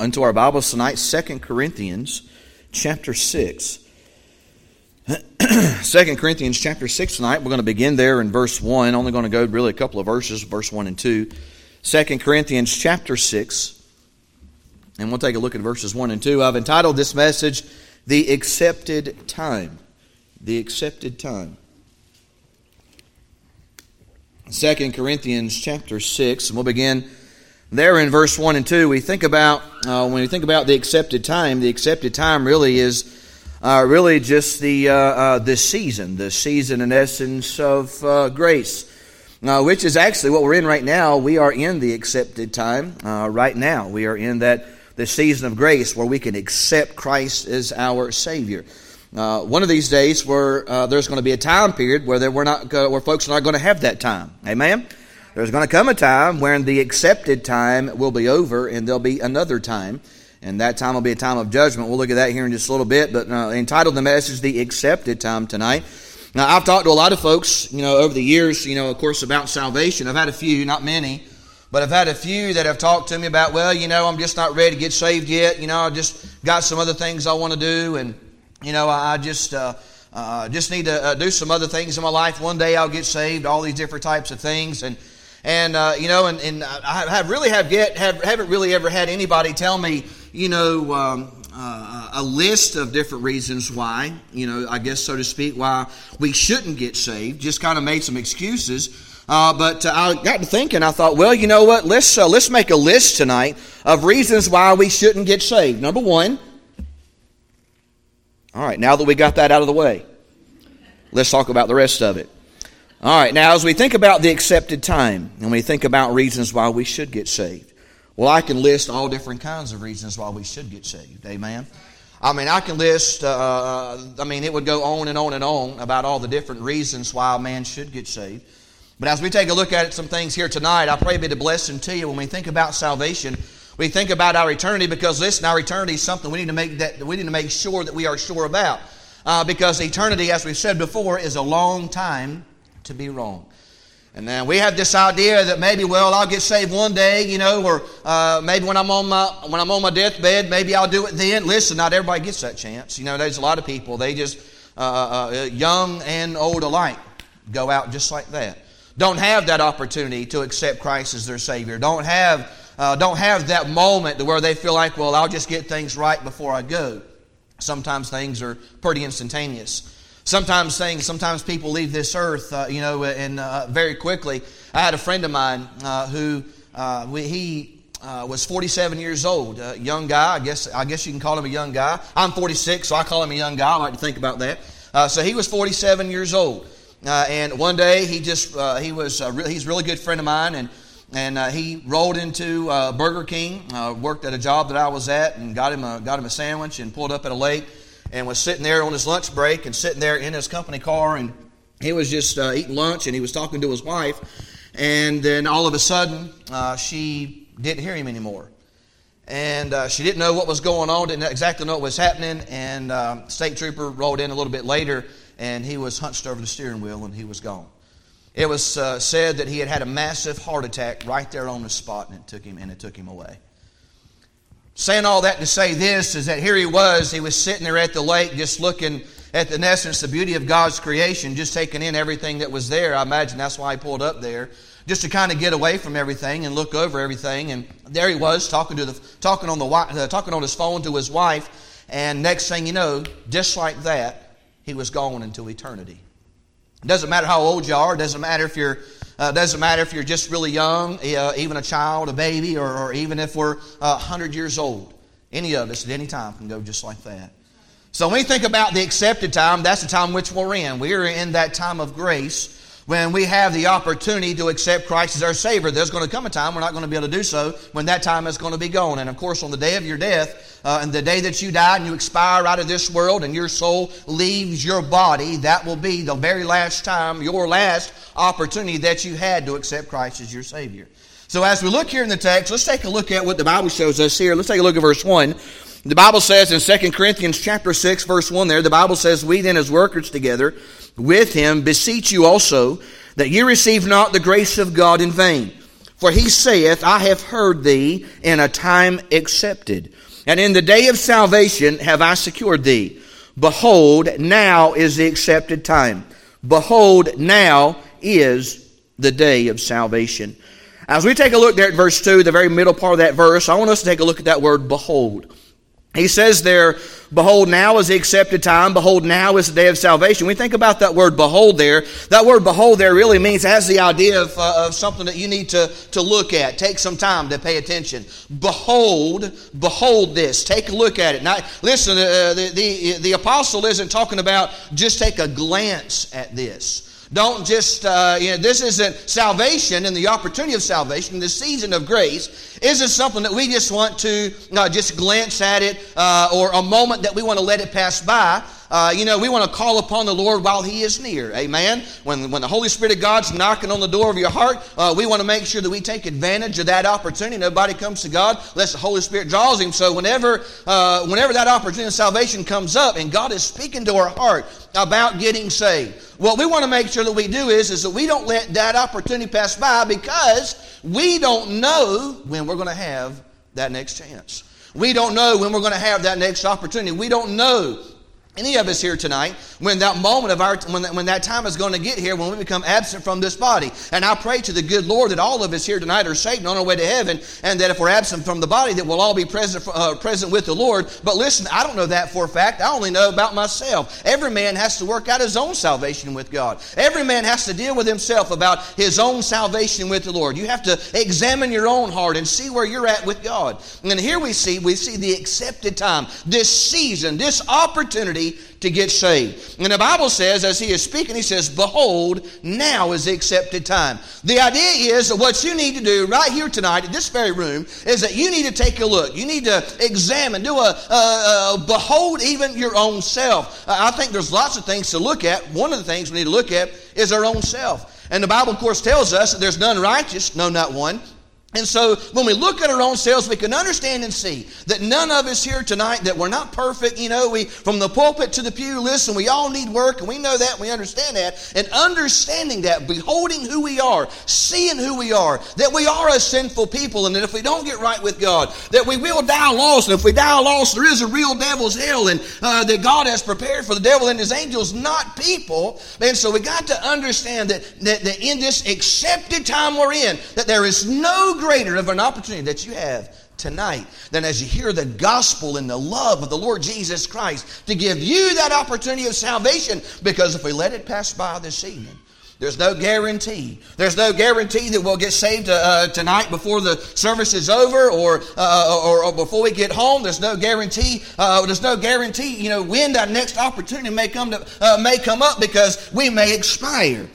into our Bibles tonight, 2 Corinthians chapter 6. 2 Corinthians chapter 6 tonight. We're going to begin there in verse 1. Only going to go really a couple of verses, verse 1 and 2. 2 Corinthians chapter 6. And we'll take a look at verses 1 and 2. I've entitled this message, The Accepted Time. The Accepted Time. 2 Corinthians chapter 6, and we'll begin there in verse 1 and 2. We think about, uh, when we think about the accepted time, the accepted time really is uh, really just the, uh, uh, the season, the season in essence of uh, grace, uh, which is actually what we're in right now. We are in the accepted time uh, right now. We are in that the season of grace where we can accept Christ as our Savior. one of these days, where there's going to be a time period where we're not, where folks are not going to have that time. Amen. There's going to come a time when the accepted time will be over, and there'll be another time and that time will be a time of judgment. We'll look at that here in just a little bit, but uh, entitled the message, The Accepted Time tonight. Now, I've talked to a lot of folks, you know, over the years, you know, of course, about salvation. I've had a few, not many, but I've had a few that have talked to me about, well, you know, I'm just not ready to get saved yet. You know, I just got some other things I want to do, and, you know, I just, uh, uh, just need to uh, do some other things in my life. One day I'll get saved, all these different types of things. And, and uh, you know, and, and I have really have yet, have, haven't really ever had anybody tell me, you know, um, uh, a list of different reasons why, you know, I guess so to speak, why we shouldn't get saved. Just kind of made some excuses. Uh, but uh, I got to thinking. I thought, well, you know what? Let's uh, let's make a list tonight of reasons why we shouldn't get saved. Number one. All right. Now that we got that out of the way, let's talk about the rest of it. All right. Now, as we think about the accepted time, and we think about reasons why we should get saved. Well, I can list all different kinds of reasons why we should get saved. Amen. I mean, I can list, uh, uh, I mean, it would go on and on and on about all the different reasons why a man should get saved. But as we take a look at some things here tonight, I pray be the blessing to you when we think about salvation. We think about our eternity because listen, our eternity is something we need to make that we need to make sure that we are sure about. Uh, because eternity, as we've said before, is a long time to be wrong. And then we have this idea that maybe, well, I'll get saved one day, you know, or uh, maybe when I'm on my when I'm on my deathbed, maybe I'll do it then. Listen, not everybody gets that chance. You know, there's a lot of people they just uh, uh, uh, young and old alike go out just like that. Don't have that opportunity to accept Christ as their Savior. Don't have uh, don't have that moment to where they feel like, well, I'll just get things right before I go. Sometimes things are pretty instantaneous. Sometimes things, sometimes people leave this earth, uh, you know, and uh, very quickly. I had a friend of mine uh, who uh, we, he uh, was 47 years old, a young guy. I guess I guess you can call him a young guy. I'm 46, so I call him a young guy. I like to think about that. Uh, so he was 47 years old, and one day he just he was re- he's a really good friend of mine, and and he rolled into Burger King, worked at a job that I was at, and got him a, got him a sandwich and pulled up at a lake and was sitting there on his lunch break and sitting there in his company car and he was just uh, eating lunch and he was talking to his wife and then all of a sudden uh, she didn't hear him anymore. And uh, she didn't know what was going on didn't exactly know what was happening and um, state trooper rolled in a little bit later and he was hunched over the steering wheel and he was gone. It was uh, said that he had had a massive heart attack right there on the spot and it took him and it took him away Saying all that to say this is that here he was, he was sitting there at the lake just looking at the in essence the beauty of God's creation, just taking in everything that was there. I imagine that's why he pulled up there, just to kind of get away from everything and look over everything. And there he was talking to the talking on the uh, talking on his phone to his wife, and next thing you know, just like that, he was gone into eternity. It doesn't matter how old you are. It doesn't matter if you're uh, doesn't matter if you're just really young, uh, even a child, a baby, or, or even if we're uh, 100 years old. Any of us at any time can go just like that. So when we think about the accepted time, that's the time which we're in. We're in that time of grace when we have the opportunity to accept Christ as our Savior. There's going to come a time we're not going to be able to do so when that time is going to be gone. And of course, on the day of your death, uh, and the day that you die and you expire out of this world and your soul leaves your body, that will be the very last time, your last opportunity that you had to accept Christ as your Savior. So as we look here in the text, let's take a look at what the Bible shows us here. Let's take a look at verse 1. The Bible says in 2 Corinthians chapter 6, verse 1 there, the Bible says, We then as workers together with him beseech you also that ye receive not the grace of God in vain. For he saith, I have heard thee in a time accepted, and in the day of salvation have I secured thee. Behold, now is the accepted time. Behold, now is the day of salvation. As we take a look there at verse 2, the very middle part of that verse, I want us to take a look at that word behold. He says there, Behold, now is the accepted time. Behold, now is the day of salvation. We think about that word behold there. That word behold there really means, has the idea of, uh, of something that you need to, to look at. Take some time to pay attention. Behold, behold this. Take a look at it. Now, listen, uh, the, the, the apostle isn't talking about just take a glance at this. Don't just, uh, you know, this isn't salvation and the opportunity of salvation, the season of grace isn't something that we just want to uh, just glance at it uh, or a moment that we want to let it pass by. Uh, you know, we want to call upon the Lord while He is near. Amen. When, when the Holy Spirit of God's knocking on the door of your heart, uh, we want to make sure that we take advantage of that opportunity. Nobody comes to God unless the Holy Spirit draws him. So whenever, uh, whenever that opportunity of salvation comes up and God is speaking to our heart about getting saved, what we want to make sure that we do is, is that we don't let that opportunity pass by because we don't know when we're going to have that next chance. We don't know when we're going to have that next opportunity. We don't know any of us here tonight, when that moment of our, when that, when that time is going to get here, when we become absent from this body. And I pray to the good Lord that all of us here tonight are saved on our way to heaven, and that if we're absent from the body, that we'll all be present, uh, present with the Lord. But listen, I don't know that for a fact. I only know about myself. Every man has to work out his own salvation with God. Every man has to deal with himself about his own salvation with the Lord. You have to examine your own heart and see where you're at with God. And here we see, we see the accepted time, this season, this opportunity to get saved. And the Bible says, as he is speaking, he says, Behold, now is the accepted time. The idea is that what you need to do right here tonight, in this very room, is that you need to take a look. You need to examine, do a, a, a behold even your own self. I think there's lots of things to look at. One of the things we need to look at is our own self. And the Bible, of course, tells us that there's none righteous, no, not one. And so when we look at our own selves, we can understand and see that none of us here tonight, that we're not perfect. You know, we from the pulpit to the pew, listen, we all need work, and we know that, and we understand that. And understanding that, beholding who we are, seeing who we are, that we are a sinful people, and that if we don't get right with God, that we will die lost. And if we die lost, there is a real devil's hell, and uh, that God has prepared for the devil and his angels, not people. And so we got to understand that, that, that in this accepted time we're in, that there is no greater of an opportunity that you have tonight than as you hear the gospel and the love of the Lord Jesus Christ to give you that opportunity of salvation. Because if we let it pass by this evening, there's no guarantee. There's no guarantee that we'll get saved uh, uh tonight before the service is over or, uh, or, or, before we get home. There's no guarantee. Uh, there's no guarantee, you know, when that next opportunity may come, to, uh, may come up because we may expire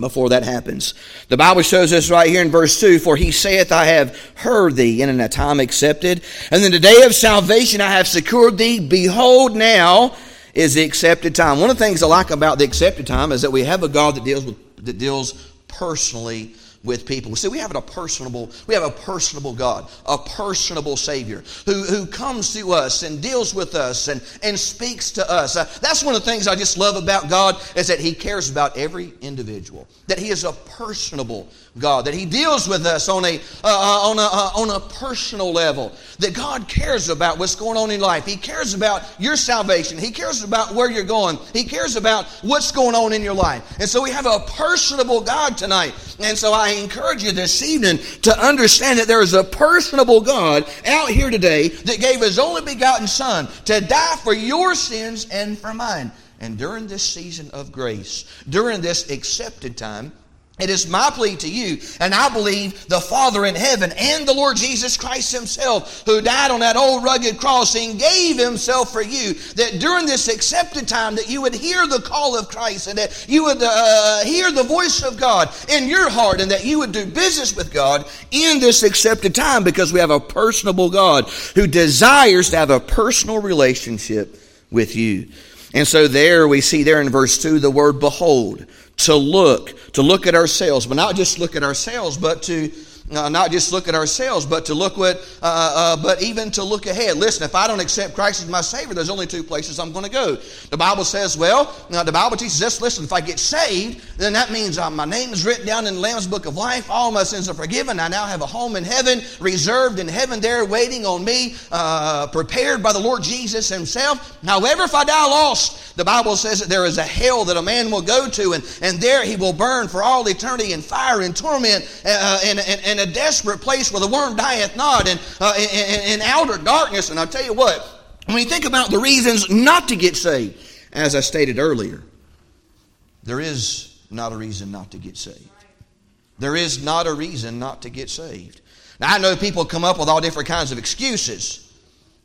before that happens. The Bible shows us right here in verse 2 For he saith, I have heard thee in a time accepted, and in the day of salvation I have secured thee. Behold, now is the accepted time. One of the things I like about the accepted time is that we have a God that deals with, that deals personally with people. See, we have a personable, we have a personable God, a personable Savior who, who comes to us and deals with us and, and speaks to us. Uh, that's one of the things I just love about God is that He cares about every individual, that He is a personable God, that He deals with us on a, uh, uh, on, a, uh, on a personal level, that God cares about what's going on in life. He cares about your salvation. He cares about where you're going. He cares about what's going on in your life. And so we have a personable God tonight. And so I encourage you this evening to understand that there is a personable God out here today that gave His only begotten Son to die for your sins and for mine. And during this season of grace, during this accepted time, it is my plea to you, and I believe the Father in heaven and the Lord Jesus Christ Himself, who died on that old rugged cross and gave Himself for you, that during this accepted time that you would hear the call of Christ and that you would uh, hear the voice of God in your heart and that you would do business with God in this accepted time because we have a personable God who desires to have a personal relationship with you. And so there we see there in verse 2 the word behold to look, to look at ourselves, but not just look at ourselves, but to uh, not just look at ourselves, but to look what, uh, uh, but even to look ahead. Listen, if I don't accept Christ as my Savior, there's only two places I'm going to go. The Bible says, well, now the Bible teaches us, listen, if I get saved, then that means uh, my name is written down in the Lamb's Book of Life. All my sins are forgiven. I now have a home in heaven, reserved in heaven there, waiting on me, uh, prepared by the Lord Jesus Himself. However, if I die lost, the Bible says that there is a hell that a man will go to, and, and there he will burn for all eternity in fire and torment, uh, in, in, in, a desperate place where the worm dieth not, and uh, in, in outer darkness. And I'll tell you what, when you think about the reasons not to get saved, as I stated earlier, there is not a reason not to get saved. There is not a reason not to get saved. Now, I know people come up with all different kinds of excuses,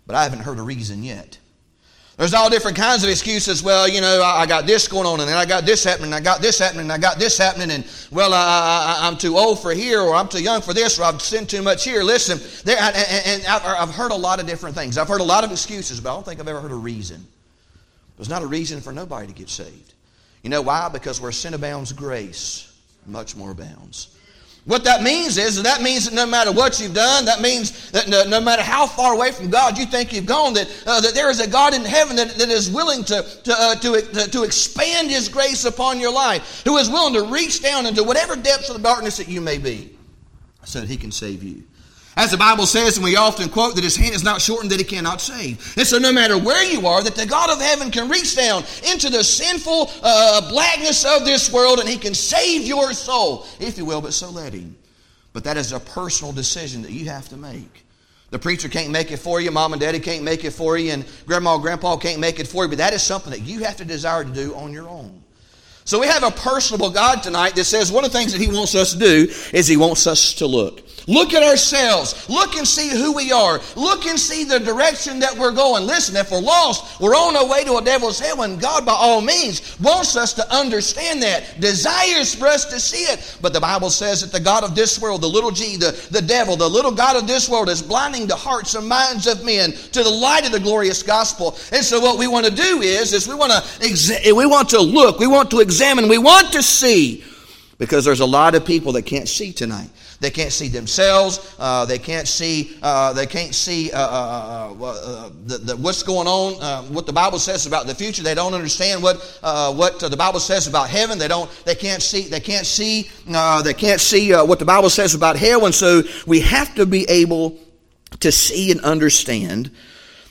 but I haven't heard a reason yet. There's all different kinds of excuses. Well, you know, I, got this going on, and then I got this happening, and I got this happening, and I got this happening, and well, I, am too old for here, or I'm too young for this, or I've sinned too much here. Listen, there, and, and I've heard a lot of different things. I've heard a lot of excuses, but I don't think I've ever heard a reason. There's not a reason for nobody to get saved. You know why? Because where sin abounds, grace much more abounds. What that means is that means that no matter what you've done, that means that no, no matter how far away from God you think you've gone, that, uh, that there is a God in heaven that, that is willing to, to, uh, to, to expand His grace upon your life, who is willing to reach down into whatever depths of the darkness that you may be, so that He can save you. As the Bible says, and we often quote, that his hand is not shortened that he cannot save. And so, no matter where you are, that the God of heaven can reach down into the sinful uh, blackness of this world and he can save your soul, if you will, but so let him. But that is a personal decision that you have to make. The preacher can't make it for you, mom and daddy can't make it for you, and grandma and grandpa can't make it for you, but that is something that you have to desire to do on your own. So we have a personable God tonight that says one of the things that He wants us to do is He wants us to look. Look at ourselves. Look and see who we are. Look and see the direction that we're going. Listen, if we're lost, we're on our way to a devil's hell, and God, by all means, wants us to understand that, desires for us to see it. But the Bible says that the God of this world, the little g, the, the devil, the little God of this world, is blinding the hearts and minds of men to the light of the glorious gospel. And so, what we want to do is, is we want to exa- we want to look, we want to examine, we want to see, because there's a lot of people that can't see tonight. They can't see themselves. Uh, they can't see. Uh, they can't see uh, uh, uh, the, the, what's going on. what the Bible says about the future. They don't understand what what the Bible says about heaven. They don't. They can't see. They can't see. they can't see what the Bible says about hell. And so we have to be able to see and understand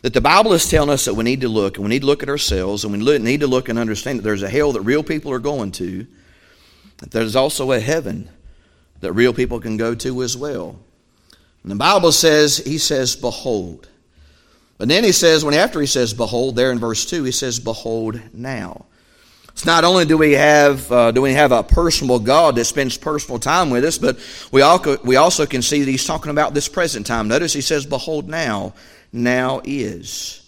that the Bible is telling us that we need to look and we need to look at ourselves and we need to look and understand that there's a hell that real people are going to. That there's also a heaven that real people can go to as well. And the Bible says, He says, Behold. But then He says, when after He says, Behold, there in verse 2, He says, Behold now. It's not only do we have uh, do we have a personal God that spends personal time with us, but we also we also can see that He's talking about this present time. Notice He says, "Behold, now, now is."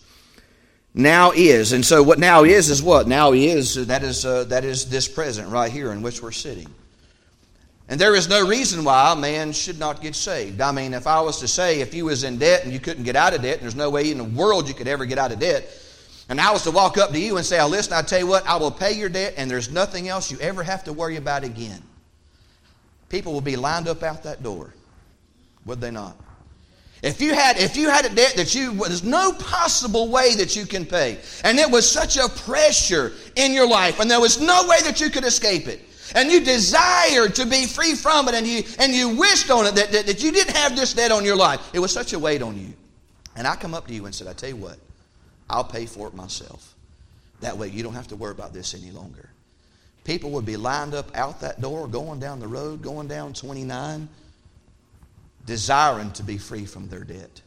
Now is, and so what now is is what now is. That is uh, that is this present right here in which we're sitting. And there is no reason why a man should not get saved. I mean, if I was to say if you was in debt and you couldn't get out of debt, and there's no way in the world you could ever get out of debt, and I was to walk up to you and say, listen, I tell you what, I will pay your debt and there's nothing else you ever have to worry about again. People will be lined up out that door. Would they not? If you had, if you had a debt that you, there's no possible way that you can pay, and it was such a pressure in your life, and there was no way that you could escape it, and you desired to be free from it and you, and you wished on it that, that, that you didn't have this debt on your life. It was such a weight on you. And I come up to you and said, I tell you what, I'll pay for it myself. That way you don't have to worry about this any longer. People would be lined up out that door, going down the road, going down 29, desiring to be free from their debt.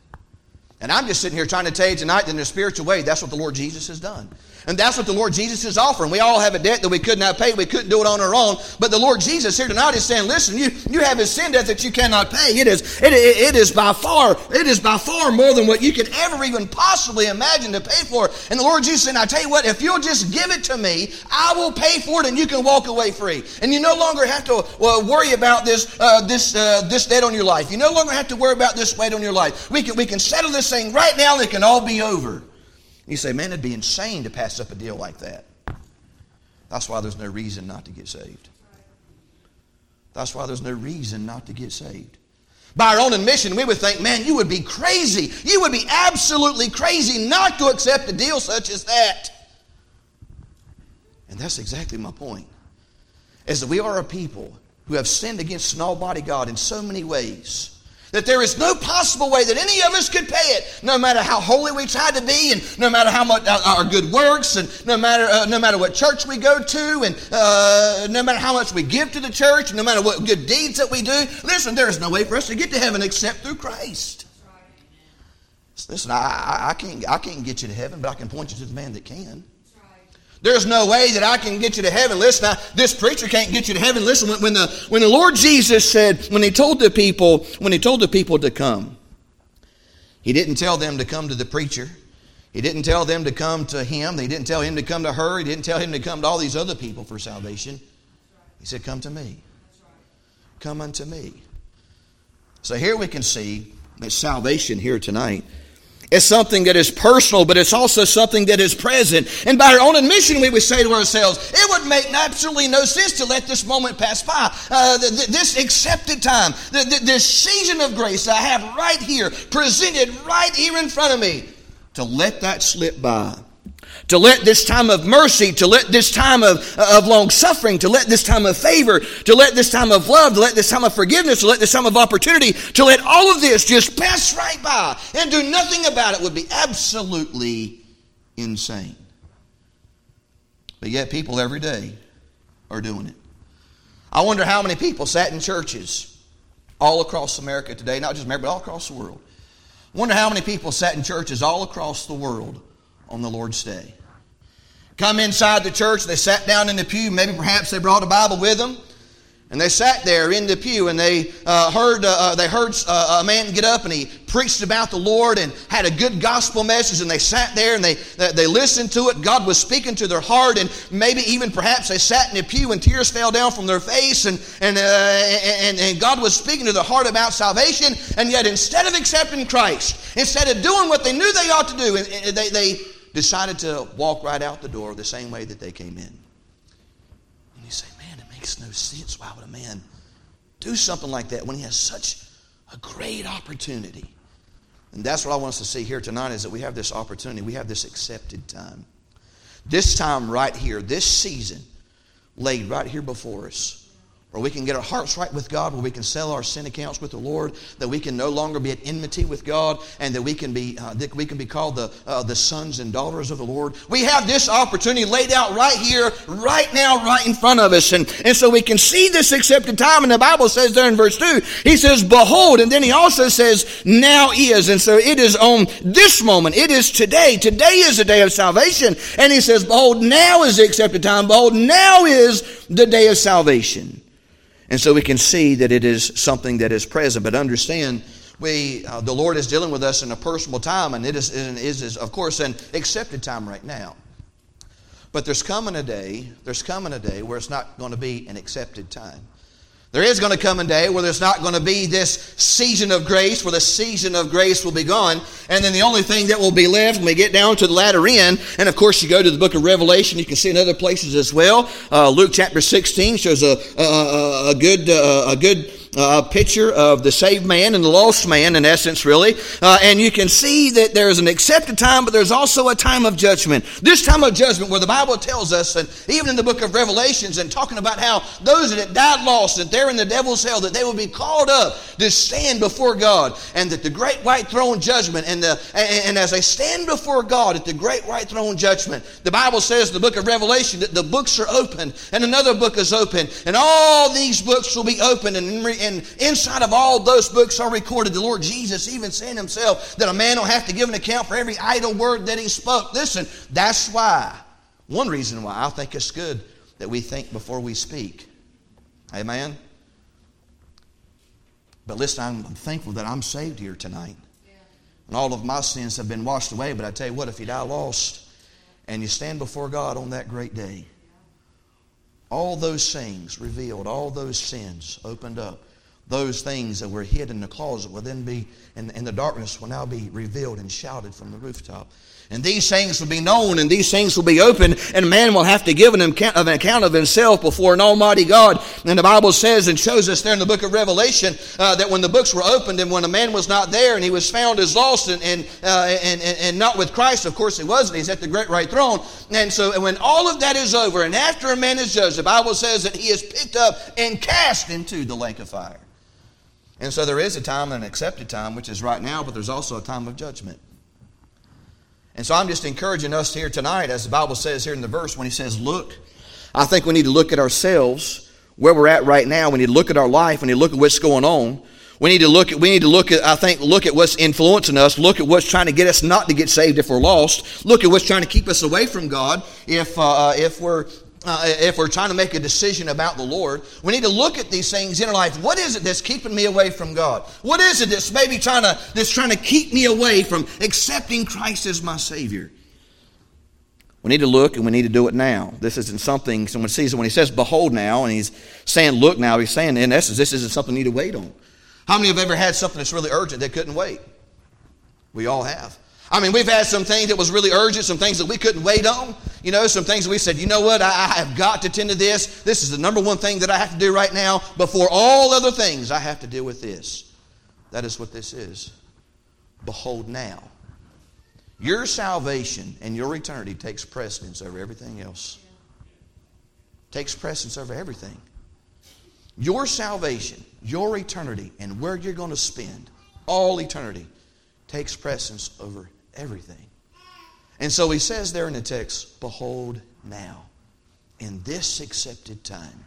And I'm just sitting here trying to tell you tonight that in a spiritual way, that's what the Lord Jesus has done. And that's what the Lord Jesus is offering. We all have a debt that we could not pay. We couldn't do it on our own. But the Lord Jesus here tonight is saying, listen, you, you have a sin debt that you cannot pay. It is, it, it is by far, it is by far more than what you could ever even possibly imagine to pay for. And the Lord Jesus said, I tell you what, if you'll just give it to me, I will pay for it and you can walk away free. And you no longer have to uh, worry about this, uh, this, uh, this debt on your life. You no longer have to worry about this weight on your life. We can, we can settle this thing right now and it can all be over. You say, man, it'd be insane to pass up a deal like that. That's why there's no reason not to get saved. That's why there's no reason not to get saved. By our own admission, we would think, man, you would be crazy. You would be absolutely crazy not to accept a deal such as that. And that's exactly my point. Is that we are a people who have sinned against an almighty God in so many ways that there is no possible way that any of us could pay it, no matter how holy we try to be, and no matter how much uh, our good works, and no matter uh, no matter what church we go to, and uh, no matter how much we give to the church, no matter what good deeds that we do. Listen, there is no way for us to get to heaven except through Christ. Listen, I, I, can't I can't get you to heaven, but I can point you to the man that can. There's no way that I can get you to heaven. Listen, I, this preacher can't get you to heaven. Listen, when, when, the, when the Lord Jesus said, when he told the people, when he told the people to come, he didn't tell them to come to the preacher. He didn't tell them to come to him. He didn't tell him to come to her. He didn't tell him to come to all these other people for salvation. He said, Come to me. Come unto me. So here we can see that salvation here tonight it's something that is personal, but it's also something that is present. And by our own admission, we would say to ourselves, it would make absolutely no sense to let this moment pass by. Uh, this accepted time, this season of grace I have right here, presented right here in front of me, to let that slip by to let this time of mercy, to let this time of, of long suffering, to let this time of favor, to let this time of love, to let this time of forgiveness, to let this time of opportunity, to let all of this just pass right by and do nothing about it would be absolutely insane. But yet, people every day are doing it. I wonder how many people sat in churches all across America today, not just America, but all across the world. I wonder how many people sat in churches all across the world on the Lord's Day. Come inside the church, they sat down in the pew, maybe perhaps they brought a Bible with them. And they sat there in the pew and they uh, heard, uh, uh, they heard uh, a man get up and he preached about the Lord and had a good gospel message. And they sat there and they, they listened to it. God was speaking to their heart. And maybe even perhaps they sat in the pew and tears fell down from their face. And, and, uh, and, and God was speaking to their heart about salvation. And yet instead of accepting Christ, instead of doing what they knew they ought to do, they, they decided to walk right out the door the same way that they came in. And you say, man, it makes no sense. Why would a man do something like that when he has such a great opportunity? And that's what I want us to see here tonight is that we have this opportunity. We have this accepted time. This time right here, this season laid right here before us where we can get our hearts right with God, where we can sell our sin accounts with the Lord, that we can no longer be at enmity with God, and that we can be uh, that we can be called the uh, the sons and daughters of the Lord. We have this opportunity laid out right here, right now, right in front of us, and and so we can see this accepted time. And the Bible says there in verse two, He says, "Behold," and then He also says, "Now is," and so it is on this moment. It is today. Today is the day of salvation, and He says, "Behold, now is the accepted time. Behold, now is the day of salvation." And so we can see that it is something that is present. But understand, we, uh, the Lord is dealing with us in a personal time, and it is, is, is, of course, an accepted time right now. But there's coming a day, there's coming a day where it's not going to be an accepted time. There is going to come a day where there's not going to be this season of grace, where the season of grace will be gone. And then the only thing that will be left when we get down to the latter end, and of course you go to the book of Revelation, you can see in other places as well. Uh, Luke chapter 16 shows a, a, a good, uh, a good a picture of the saved man and the lost man, in essence, really. Uh, and you can see that there's an accepted time, but there's also a time of judgment. This time of judgment, where the Bible tells us, and even in the book of Revelations, and talking about how those that died lost, that they're in the devil's hell, that they will be called up to stand before God, and that the great white throne judgment, and, the, and, and as they stand before God at the great white throne judgment, the Bible says in the book of Revelation that the books are open, and another book is open, and all these books will be open, and, and inside of all those books are recorded the Lord Jesus even saying himself that a man will have to give an account for every idle word that he spoke. Listen, that's why, one reason why I think it's good that we think before we speak. Amen? But listen, I'm thankful that I'm saved here tonight. And all of my sins have been washed away. But I tell you what, if you die lost and you stand before God on that great day, all those things revealed, all those sins opened up, those things that were hid in the closet will then be, in, in the darkness, will now be revealed and shouted from the rooftop. And these things will be known and these things will be open, and man will have to give an account, of himself before an almighty God. And the Bible says and shows us there in the book of Revelation uh, that when the books were opened and when a man was not there and he was found as lost and, and, uh, and, and, and, not with Christ, of course he wasn't, he's at the great white throne. And so and when all of that is over and after a man is judged, the Bible says that he is picked up and cast into the lake of fire. And so there is a time, and an accepted time, which is right now, but there's also a time of judgment. And so I'm just encouraging us here tonight, as the Bible says here in the verse, when he says, Look, I think we need to look at ourselves, where we're at right now. We need to look at our life. We need to look at what's going on. We need to look at, we need to look at, I think, look at what's influencing us, look at what's trying to get us not to get saved if we're lost, look at what's trying to keep us away from God if, uh, if we're uh, if we're trying to make a decision about the Lord, we need to look at these things in our life. What is it that's keeping me away from God? What is it that's maybe trying to that's trying to keep me away from accepting Christ as my Savior? We need to look and we need to do it now. This isn't something someone sees when he says behold now and he's saying look now, he's saying in essence, this isn't something you need to wait on. How many have ever had something that's really urgent that couldn't wait? We all have. I mean, we've had some things that was really urgent, some things that we couldn't wait on. You know, some things we said, you know what, I, I, have got to tend to this. This is the number one thing that I have to do right now. Before all other things, I have to deal with this. That is what this is. Behold now. Your salvation and your eternity takes precedence over everything else. Takes precedence over everything. Your salvation, your eternity, and where you're going to spend all eternity takes precedence over everything. And so he says there in the text, Behold now, in this accepted time,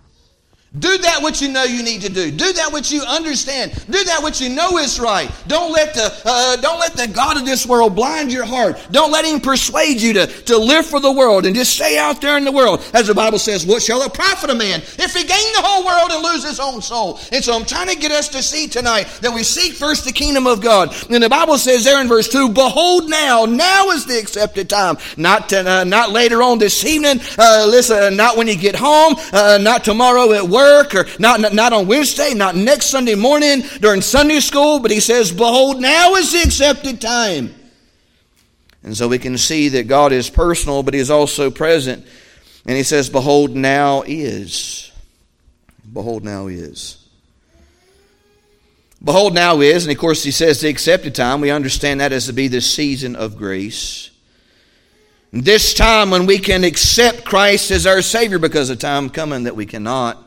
do that which you know you need to do. Do that which you understand. Do that which you know is right. Don't let the uh, don't let the God of this world blind your heart. Don't let him persuade you to, to live for the world and just stay out there in the world. As the Bible says, what shall it profit a man if he gain the whole world and lose his own soul? And so I'm trying to get us to see tonight that we seek first the kingdom of God. And the Bible says there in verse 2, Behold now, now is the accepted time. Not to, uh, not later on this evening, uh, listen, not when you get home, uh, not tomorrow at work work or not, not on Wednesday, not next Sunday morning during Sunday school, but he says, Behold, now is the accepted time. And so we can see that God is personal, but he is also present. And he says, Behold, now is. Behold, now is. Behold, now is, and of course he says the accepted time. We understand that as to be the season of grace. This time when we can accept Christ as our Savior because the time coming that we cannot.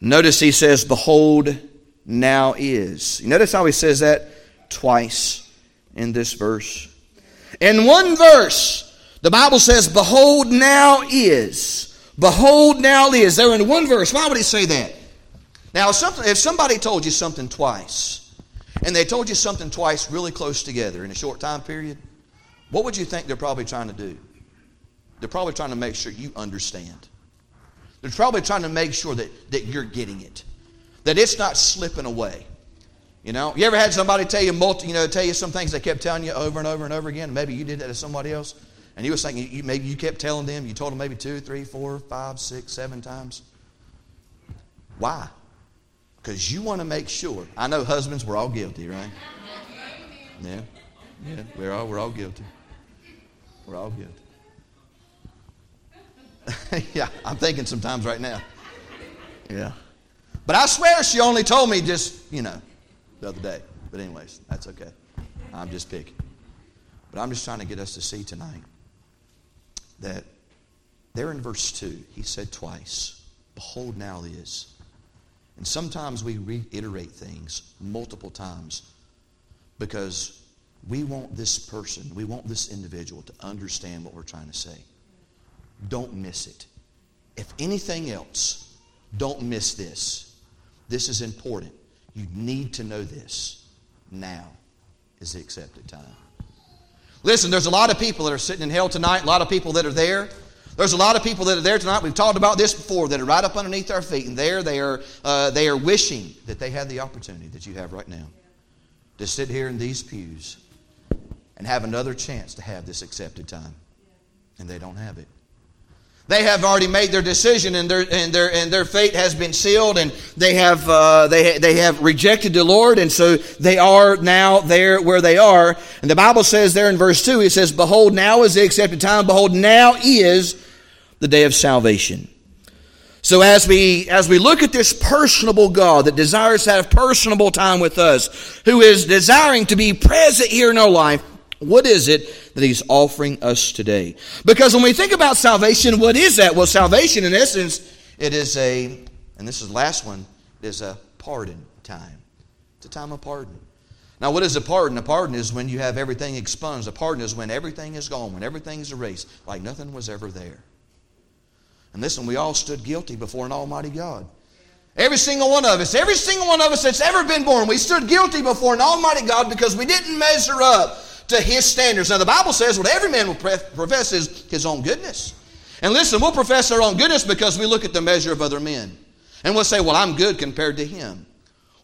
Notice he says, Behold, now is. You notice how he says that twice in this verse. In one verse, the Bible says, Behold, now is. Behold, now is. There in one verse. Why would he say that? Now, if somebody told you something twice, and they told you something twice really close together in a short time period, what would you think they're probably trying to do? They're probably trying to make sure you understand. They're probably trying to make sure that, that you're getting it, that it's not slipping away. You know, you ever had somebody tell you, multi, you know, tell you some things they kept telling you over and over and over again? Maybe you did that to somebody else, and you was thinking, you, maybe you kept telling them. You told them maybe two, three, four, five, six, seven times. Why? Because you want to make sure. I know husbands, we're all guilty, right? Yeah, yeah, we're all we're all guilty. We're all guilty. yeah, I'm thinking sometimes right now. Yeah. But I swear she only told me just, you know, the other day. But, anyways, that's okay. I'm just picking. But I'm just trying to get us to see tonight that there in verse 2, he said twice, Behold, now is. And sometimes we reiterate things multiple times because we want this person, we want this individual to understand what we're trying to say. Don't miss it. If anything else, don't miss this. This is important. You need to know this. Now is the accepted time. Listen, there's a lot of people that are sitting in hell tonight, a lot of people that are there. There's a lot of people that are there tonight. We've talked about this before that are right up underneath our feet, and there they are. Uh, they are wishing that they had the opportunity that you have right now to sit here in these pews and have another chance to have this accepted time, and they don't have it. They have already made their decision, and their and their and their fate has been sealed, and they have uh, they they have rejected the Lord, and so they are now there where they are. And the Bible says there in verse two, it says, "Behold, now is the accepted time. Behold, now is the day of salvation." So as we as we look at this personable God that desires to have personable time with us, who is desiring to be present here in our life, what is it that he's offering us today? Because when we think about salvation, what is that? Well, salvation, in essence, it is a, and this is the last one, it is a pardon time. It's a time of pardon. Now, what is a pardon? A pardon is when you have everything expunged. A pardon is when everything is gone, when everything is erased, like nothing was ever there. And listen, we all stood guilty before an almighty God. Every single one of us, every single one of us that's ever been born, we stood guilty before an almighty God because we didn't measure up to his standards. Now, the Bible says, what every man will profess his, his own goodness. And listen, we'll profess our own goodness because we look at the measure of other men. And we'll say, well, I'm good compared to him.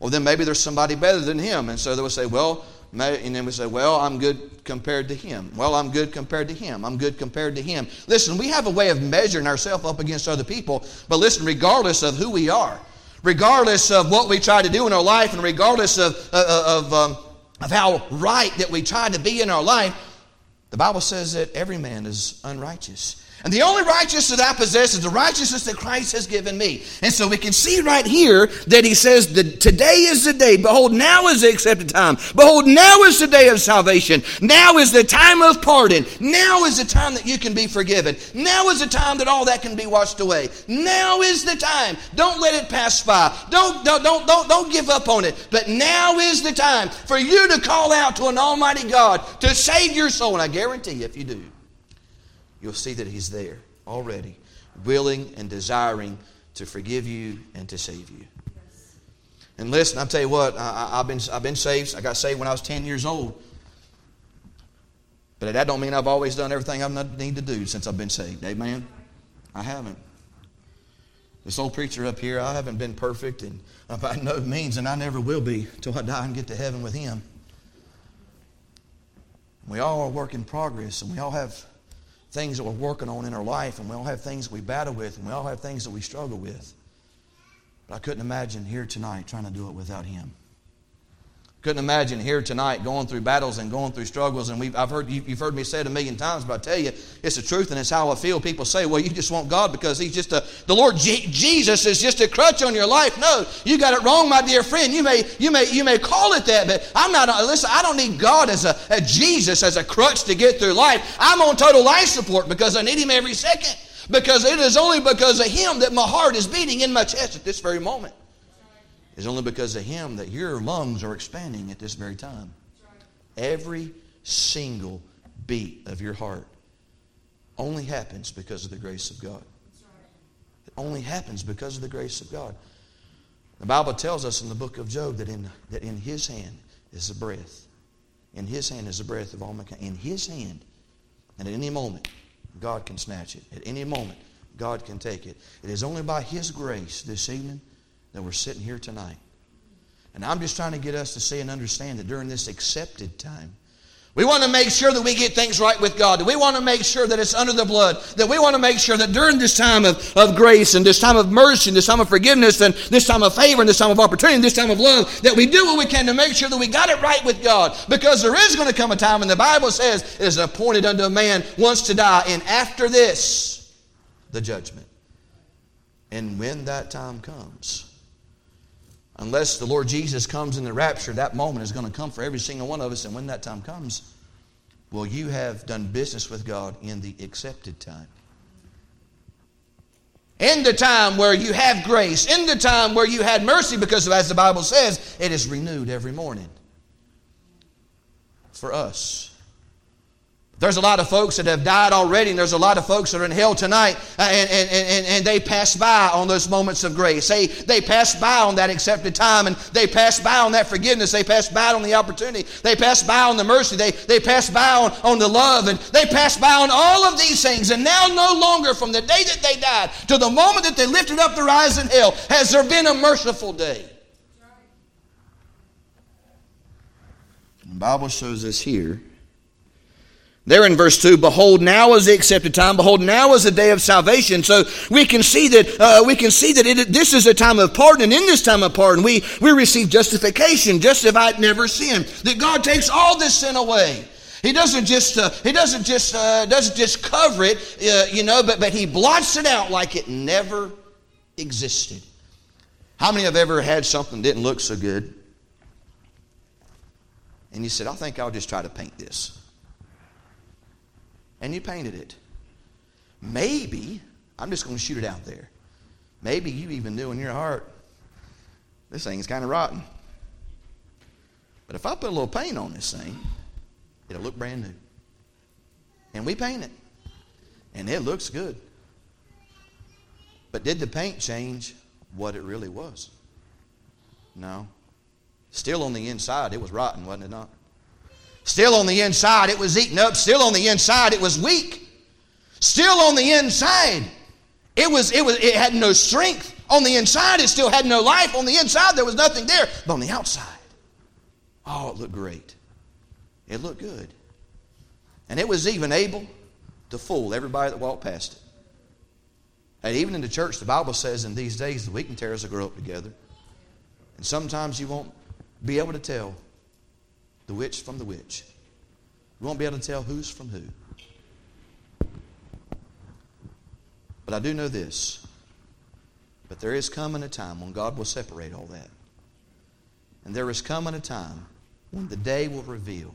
Or then maybe there's somebody better than him. And so they will say, well, and then we say, well, I'm good compared to him. Well, I'm good compared to him. I'm good compared to him. Listen, we have a way of measuring ourselves up against other people. But listen, regardless of who we are, regardless of what we try to do in our life, and regardless of, of, of um, of how right that we try to be in our life, the Bible says that every man is unrighteous. And the only righteousness that I possess is the righteousness that Christ has given me. And so we can see right here that he says that today is the day. Behold, now is the accepted time. Behold, now is the day of salvation. Now is the time of pardon. Now is the time that you can be forgiven. Now is the time that all that can be washed away. Now is the time. Don't let it pass by. Don't, don't, don't, don't, don't give up on it. But now is the time for you to call out to an almighty God to save your soul. And I guarantee you, if you do, you'll see that He's there already, willing and desiring to forgive you and to save you. And listen, I'll tell you what, I, have been, I've been saved. I got saved when I was 10 years old. But that don't mean I've always done everything I need to do since I've been saved. Amen? I haven't. This old preacher up here, I haven't been perfect, and by no means, and I never will be till I die and get to heaven with him. We all are work in progress, and we all have things that we're working on in our life, and we all have things that we battle with, and we all have things that we struggle with. But I couldn't imagine here tonight trying to do it without Him. Couldn't imagine here tonight going through battles and going through struggles. And we've, I've heard, you, have heard me say it a million times, but I tell you, it's the truth and it's how I feel. People say, well, you just want God because He's just a, the Lord Jesus is just a crutch on your life. No, you got it wrong, my dear friend. You may, you may, you may call it that, but I'm not, listen, I don't need God as a, a Jesus as a crutch to get through life. I'm on total life support because I need Him every second. Because it is only because of Him that my heart is beating in my chest at this very moment is only because of Him that your lungs are expanding at this very time. Every single beat of your heart only happens because of the grace of God. It only happens because of the grace of God. The Bible tells us in the book of Job that in, that in His hand is the breath. In His hand is the breath of all mankind. In His hand. And at any moment, God can snatch it. At any moment, God can take it. It is only by His grace this evening that we're sitting here tonight. And I'm just trying to get us to see and understand that during this accepted time, we want to make sure that we get things right with God. That we want to make sure that it's under the blood. That we want to make sure that during this time of, of grace and this time of mercy and this time of forgiveness and this time of favor and this time of opportunity and this time of love, that we do what we can to make sure that we got it right with God. Because there is going to come a time, and the Bible says, it is appointed unto a man once to die, and after this, the judgment. And when that time comes, Unless the Lord Jesus comes in the rapture, that moment is going to come for every single one of us. And when that time comes, will you have done business with God in the accepted time? In the time where you have grace, in the time where you had mercy, because as the Bible says, it is renewed every morning for us. There's a lot of folks that have died already, and there's a lot of folks that are in hell tonight, uh, and, and, and, and they pass by on those moments of grace. They, they pass by on that accepted time, and they pass by on that forgiveness. They pass by on the opportunity. They pass by on the mercy. They, they pass by on, on the love, and they pass by on all of these things. And now, no longer from the day that they died to the moment that they lifted up their eyes in hell, has there been a merciful day. The Bible shows us here There in verse 2, behold, now is the accepted time. Behold, now is the day of salvation. So we can see that, uh, we can see that it, this is a time of pardon. And in this time of pardon, we, we receive justification, justified, never sinned. That God takes all this sin away. He doesn't just, uh, he doesn't just, uh, doesn't just cover it, uh, you know, but, but he blots it out like it never existed. How many have ever had something that didn't look so good? And you said, I think I'll just try to paint this and you painted it. Maybe, I'm just going to shoot it out there. Maybe you even knew in your heart, this thing's kind of rotten. But if I put a little paint on this thing, it'll look brand new. And we paint it. And it looks good. But did the paint change what it really was? No. Still on the inside, it was rotten, wasn't it not? Still on the inside, it was eaten up. Still on the inside, it was weak. Still on the inside, it was it was it had no strength. On the inside, it still had no life. On the inside, there was nothing there. But on the outside, oh, it looked great. It looked good. And it was even able to fool everybody that walked past it. And even in the church, the Bible says in these days the wheat and tares will grow up together. And sometimes you won't be able to tell the witch from the witch. We won't be able to tell who's from who. But I do know this. But there is coming a time when God will separate all that. And there is coming a time when the day will reveal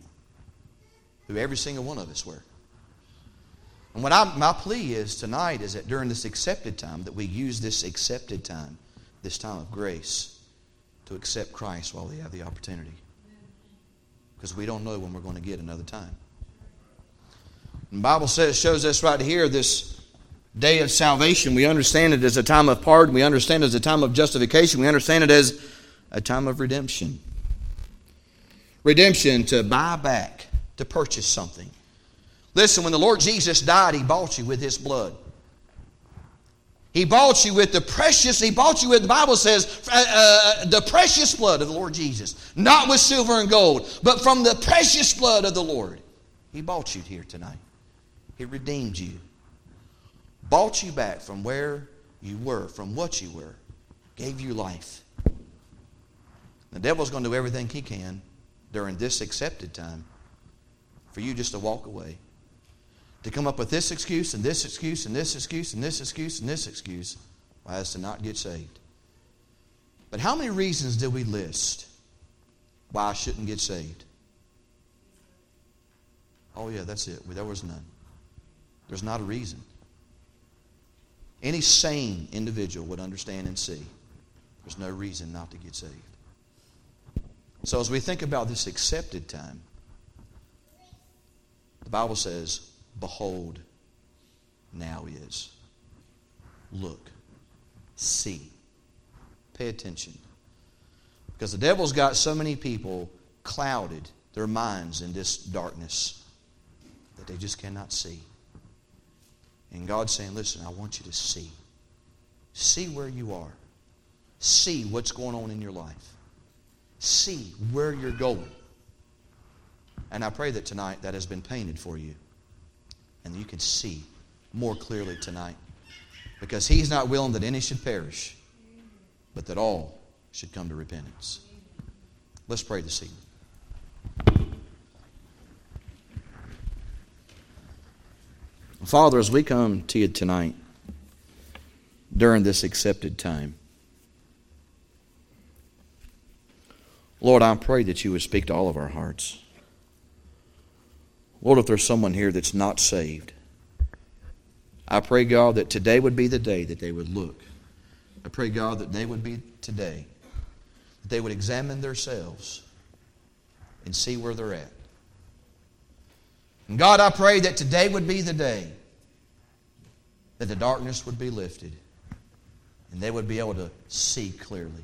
who every single one of us were. And what I, my plea is tonight is that during this accepted time, that we use this accepted time, this time of grace, to accept Christ while we have the opportunity because we don't know when we're going to get another time. the Bible says, shows us right here this day of salvation. We understand it as a time of pardon. We understand it as a time of justification. We understand it as a time of redemption. Redemption to buy back, to purchase something. Listen, when the Lord Jesus died, He bought you with His blood. He bought you with the precious, he bought you with, the Bible says, uh, uh, the precious blood of the Lord Jesus. Not with silver and gold, but from the precious blood of the Lord. He bought you here tonight. He redeemed you. Bought you back from where you were, from what you were. Gave you life. The devil's going to do everything he can during this accepted time for you just to walk away to come up with this excuse and this excuse and this excuse and this excuse and this excuse as to not get saved. But how many reasons did we list why I shouldn't get saved? Oh, yeah, that's it. There was none. There's not a reason. Any sane individual would understand and see there's no reason not to get saved. So, as we think about this accepted time, the Bible says, Behold, now is. Look, see, pay attention. Because the devil's got so many people clouded their minds in this darkness that they just cannot see. And God's saying, Listen, I want you to see. See where you are. See what's going on in your life. See where you're going. And I pray that tonight that has been painted for you and you can see more clearly tonight. Because he's not willing that any should perish, but that all should come to repentance. Let's pray this evening. Father, as we come to you tonight during this accepted time, Lord, I pray that you would speak to all of our hearts. Lord, if there's someone here that's not saved, I pray, God, that today would be the day that they would look. I pray, God, that they would be today, that they would examine themselves and see where they're at. And God, I pray that today would be the day that the darkness would be lifted and they would be able to see clearly.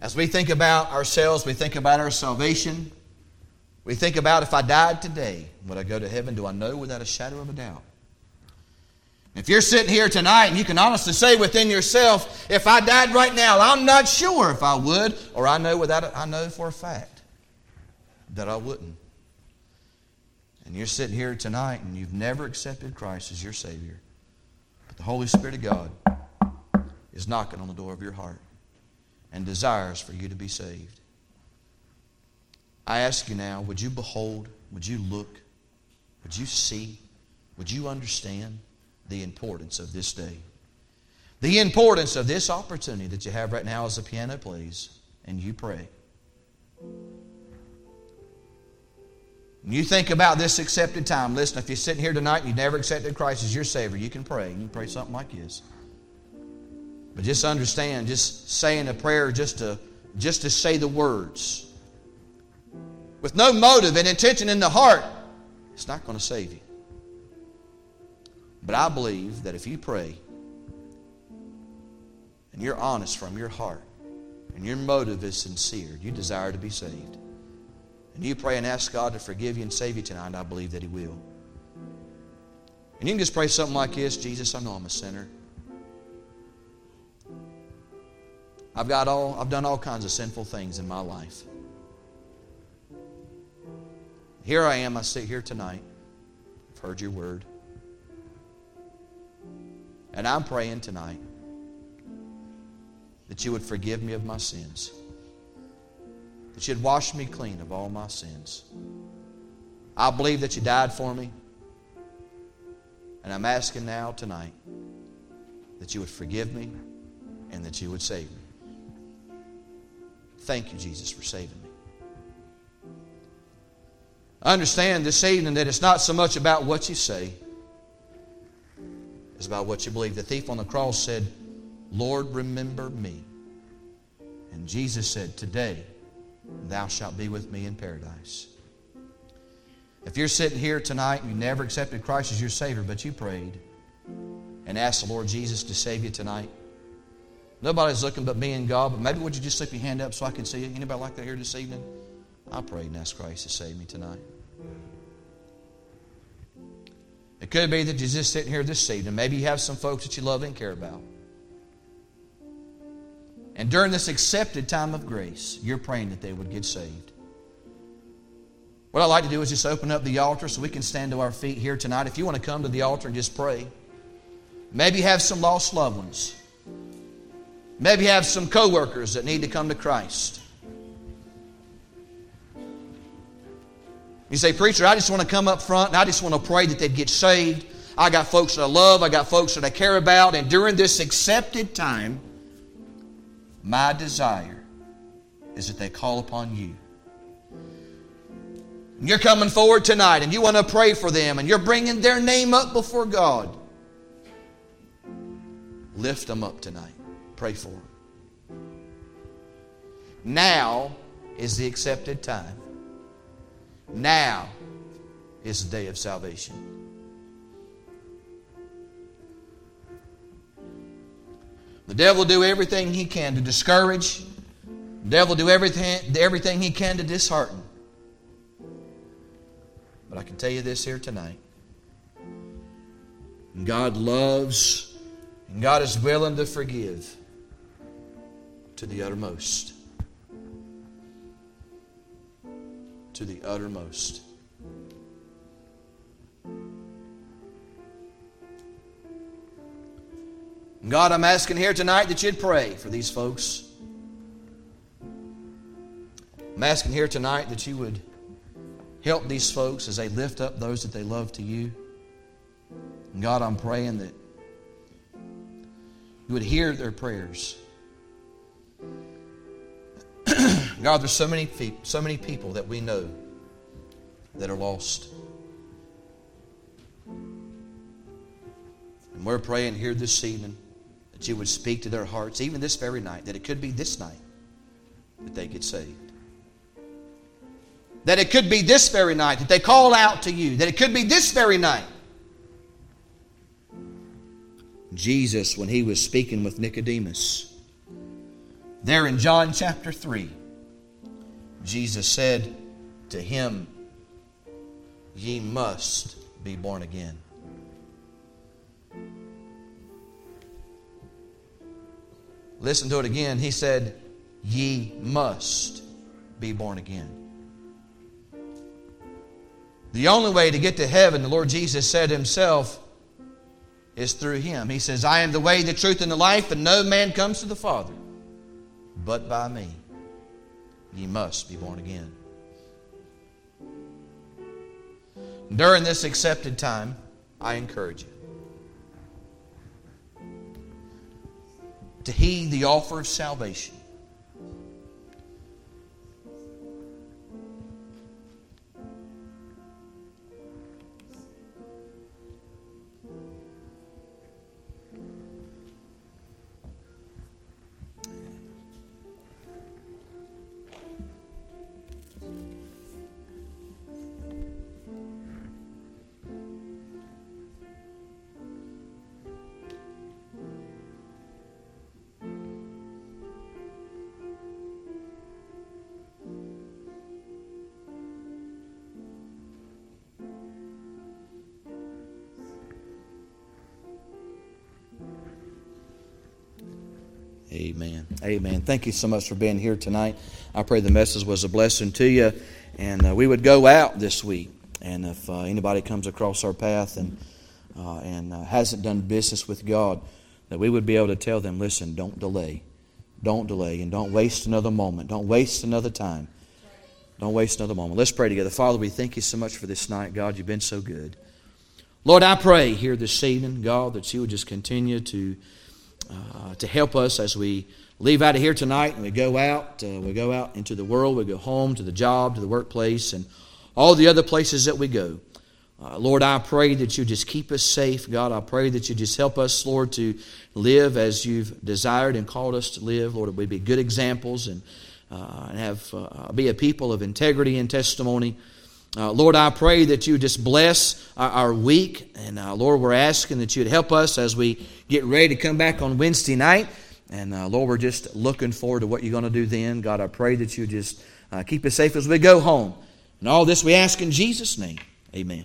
As we think about ourselves, we think about our salvation. We think about if I died today, would I go to heaven? Do I know without a shadow of a doubt? If you're sitting here tonight and you can honestly say within yourself, if I died right now, I'm not sure if I would, or I know without a, I know for a fact that I wouldn't. And you're sitting here tonight and you've never accepted Christ as your Savior. But the Holy Spirit of God is knocking on the door of your heart and desires for you to be saved. I ask you now, would you behold, would you look, would you see, would you understand the importance of this day? The importance of this opportunity that you have right now as the piano plays and you pray. And you think about this accepted time. Listen, if you're sitting here tonight and you've never accepted Christ as your Savior, you can pray. You can pray something like this. But just understand, just saying a prayer just to, just to say the words with no motive and intention in the heart, it's not going to save you. But I believe that if you pray and you're honest from your heart and your motive is sincere, you desire to be saved, and you pray and ask God to forgive you and save you tonight, I believe that He will. And you can just pray something like this Jesus, I know I'm a sinner. I've got all I've done all kinds of sinful things in my life. Here I am, I sit here tonight. I've heard your word. And I'm praying tonight that you would forgive me of my sins, that you'd wash me clean of all my sins. I believe that you died for me. And I'm asking now tonight that you would forgive me and that you would save me. Thank you, Jesus, for saving me. I understand this evening that it's not so much about what you say, it's about what you believe. The thief on the cross said, Lord, remember me. And Jesus said, Today thou shalt be with me in paradise. If you're sitting here tonight and you never accepted Christ as your Savior, but you prayed and asked the Lord Jesus to save you tonight, Nobody's looking but me and God, but maybe would you just slip your hand up so I can see you? Anybody like that here this evening? I prayed and asked Christ to save me tonight. It could be that you're just sitting here this evening. Maybe you have some folks that you love and care about. And during this accepted time of grace, you're praying that they would get saved. What I'd like to do is just open up the altar so we can stand to our feet here tonight. If you want to come to the altar and just pray, maybe you have some lost loved ones. Maybe you have some coworkers that need to come to Christ. You say, Preacher, I just want to come up front and I just want to pray that they'd get saved. I got folks that I love, I got folks that I care about, and during this accepted time, my desire is that they call upon you. And you're coming forward tonight and you want to pray for them and you're bringing their name up before God. Lift them up tonight. Pray for them. Now is the accepted time. Now is the day of salvation. The devil will do everything he can to discourage. The devil will do everything, everything he can to dishearten. But I can tell you this here tonight. God loves and God is willing to forgive to the uttermost. To the uttermost. God, I'm asking here tonight that you'd pray for these folks. I'm asking here tonight that you would help these folks as they lift up those that they love to you. And God, I'm praying that you would hear their prayers. God, there's so many, so many people that we know that are lost. And we're praying here this evening that you would speak to their hearts, even this very night, that it could be this night that they get saved. That it could be this very night that they call out to you. That it could be this very night. Jesus, when he was speaking with Nicodemus, there in John chapter 3, Jesus said to him, Ye must be born again. Listen to it again. He said, Ye must be born again. The only way to get to heaven, the Lord Jesus said himself, is through him. He says, I am the way, the truth, and the life, and no man comes to the Father but by me. Ye must be born again. During this accepted time, I encourage you to heed the offer of salvation. Amen. Amen. Thank you so much for being here tonight. I pray the message was a blessing to you. And uh, we would go out this week. And if uh, anybody comes across our path and, uh, and uh, hasn't done business with God, that we would be able to tell them listen, don't delay. Don't delay. And don't waste another moment. Don't waste another time. Don't waste another moment. Let's pray together. Father, we thank you so much for this night. God, you've been so good. Lord, I pray here this evening, God, that you would just continue to uh, to help us as we leave out of here tonight and we go out. Uh, we go out into the world. We go home to the job, to the workplace, and all the other places that we go. Uh, Lord, I pray that you just keep us safe. God, I pray that you just help us, Lord, to live as you've desired and called us to live. Lord, we be good examples and, uh, and have uh, be a people of integrity and testimony. Uh, Lord, I pray that you just bless our, our week. And uh, Lord, we're asking that you'd help us as we get ready to come back on Wednesday night. And uh, Lord, we're just looking forward to what you're going to do then. God, I pray that you just uh, keep us safe as we go home. And all this we ask in Jesus' name. Amen.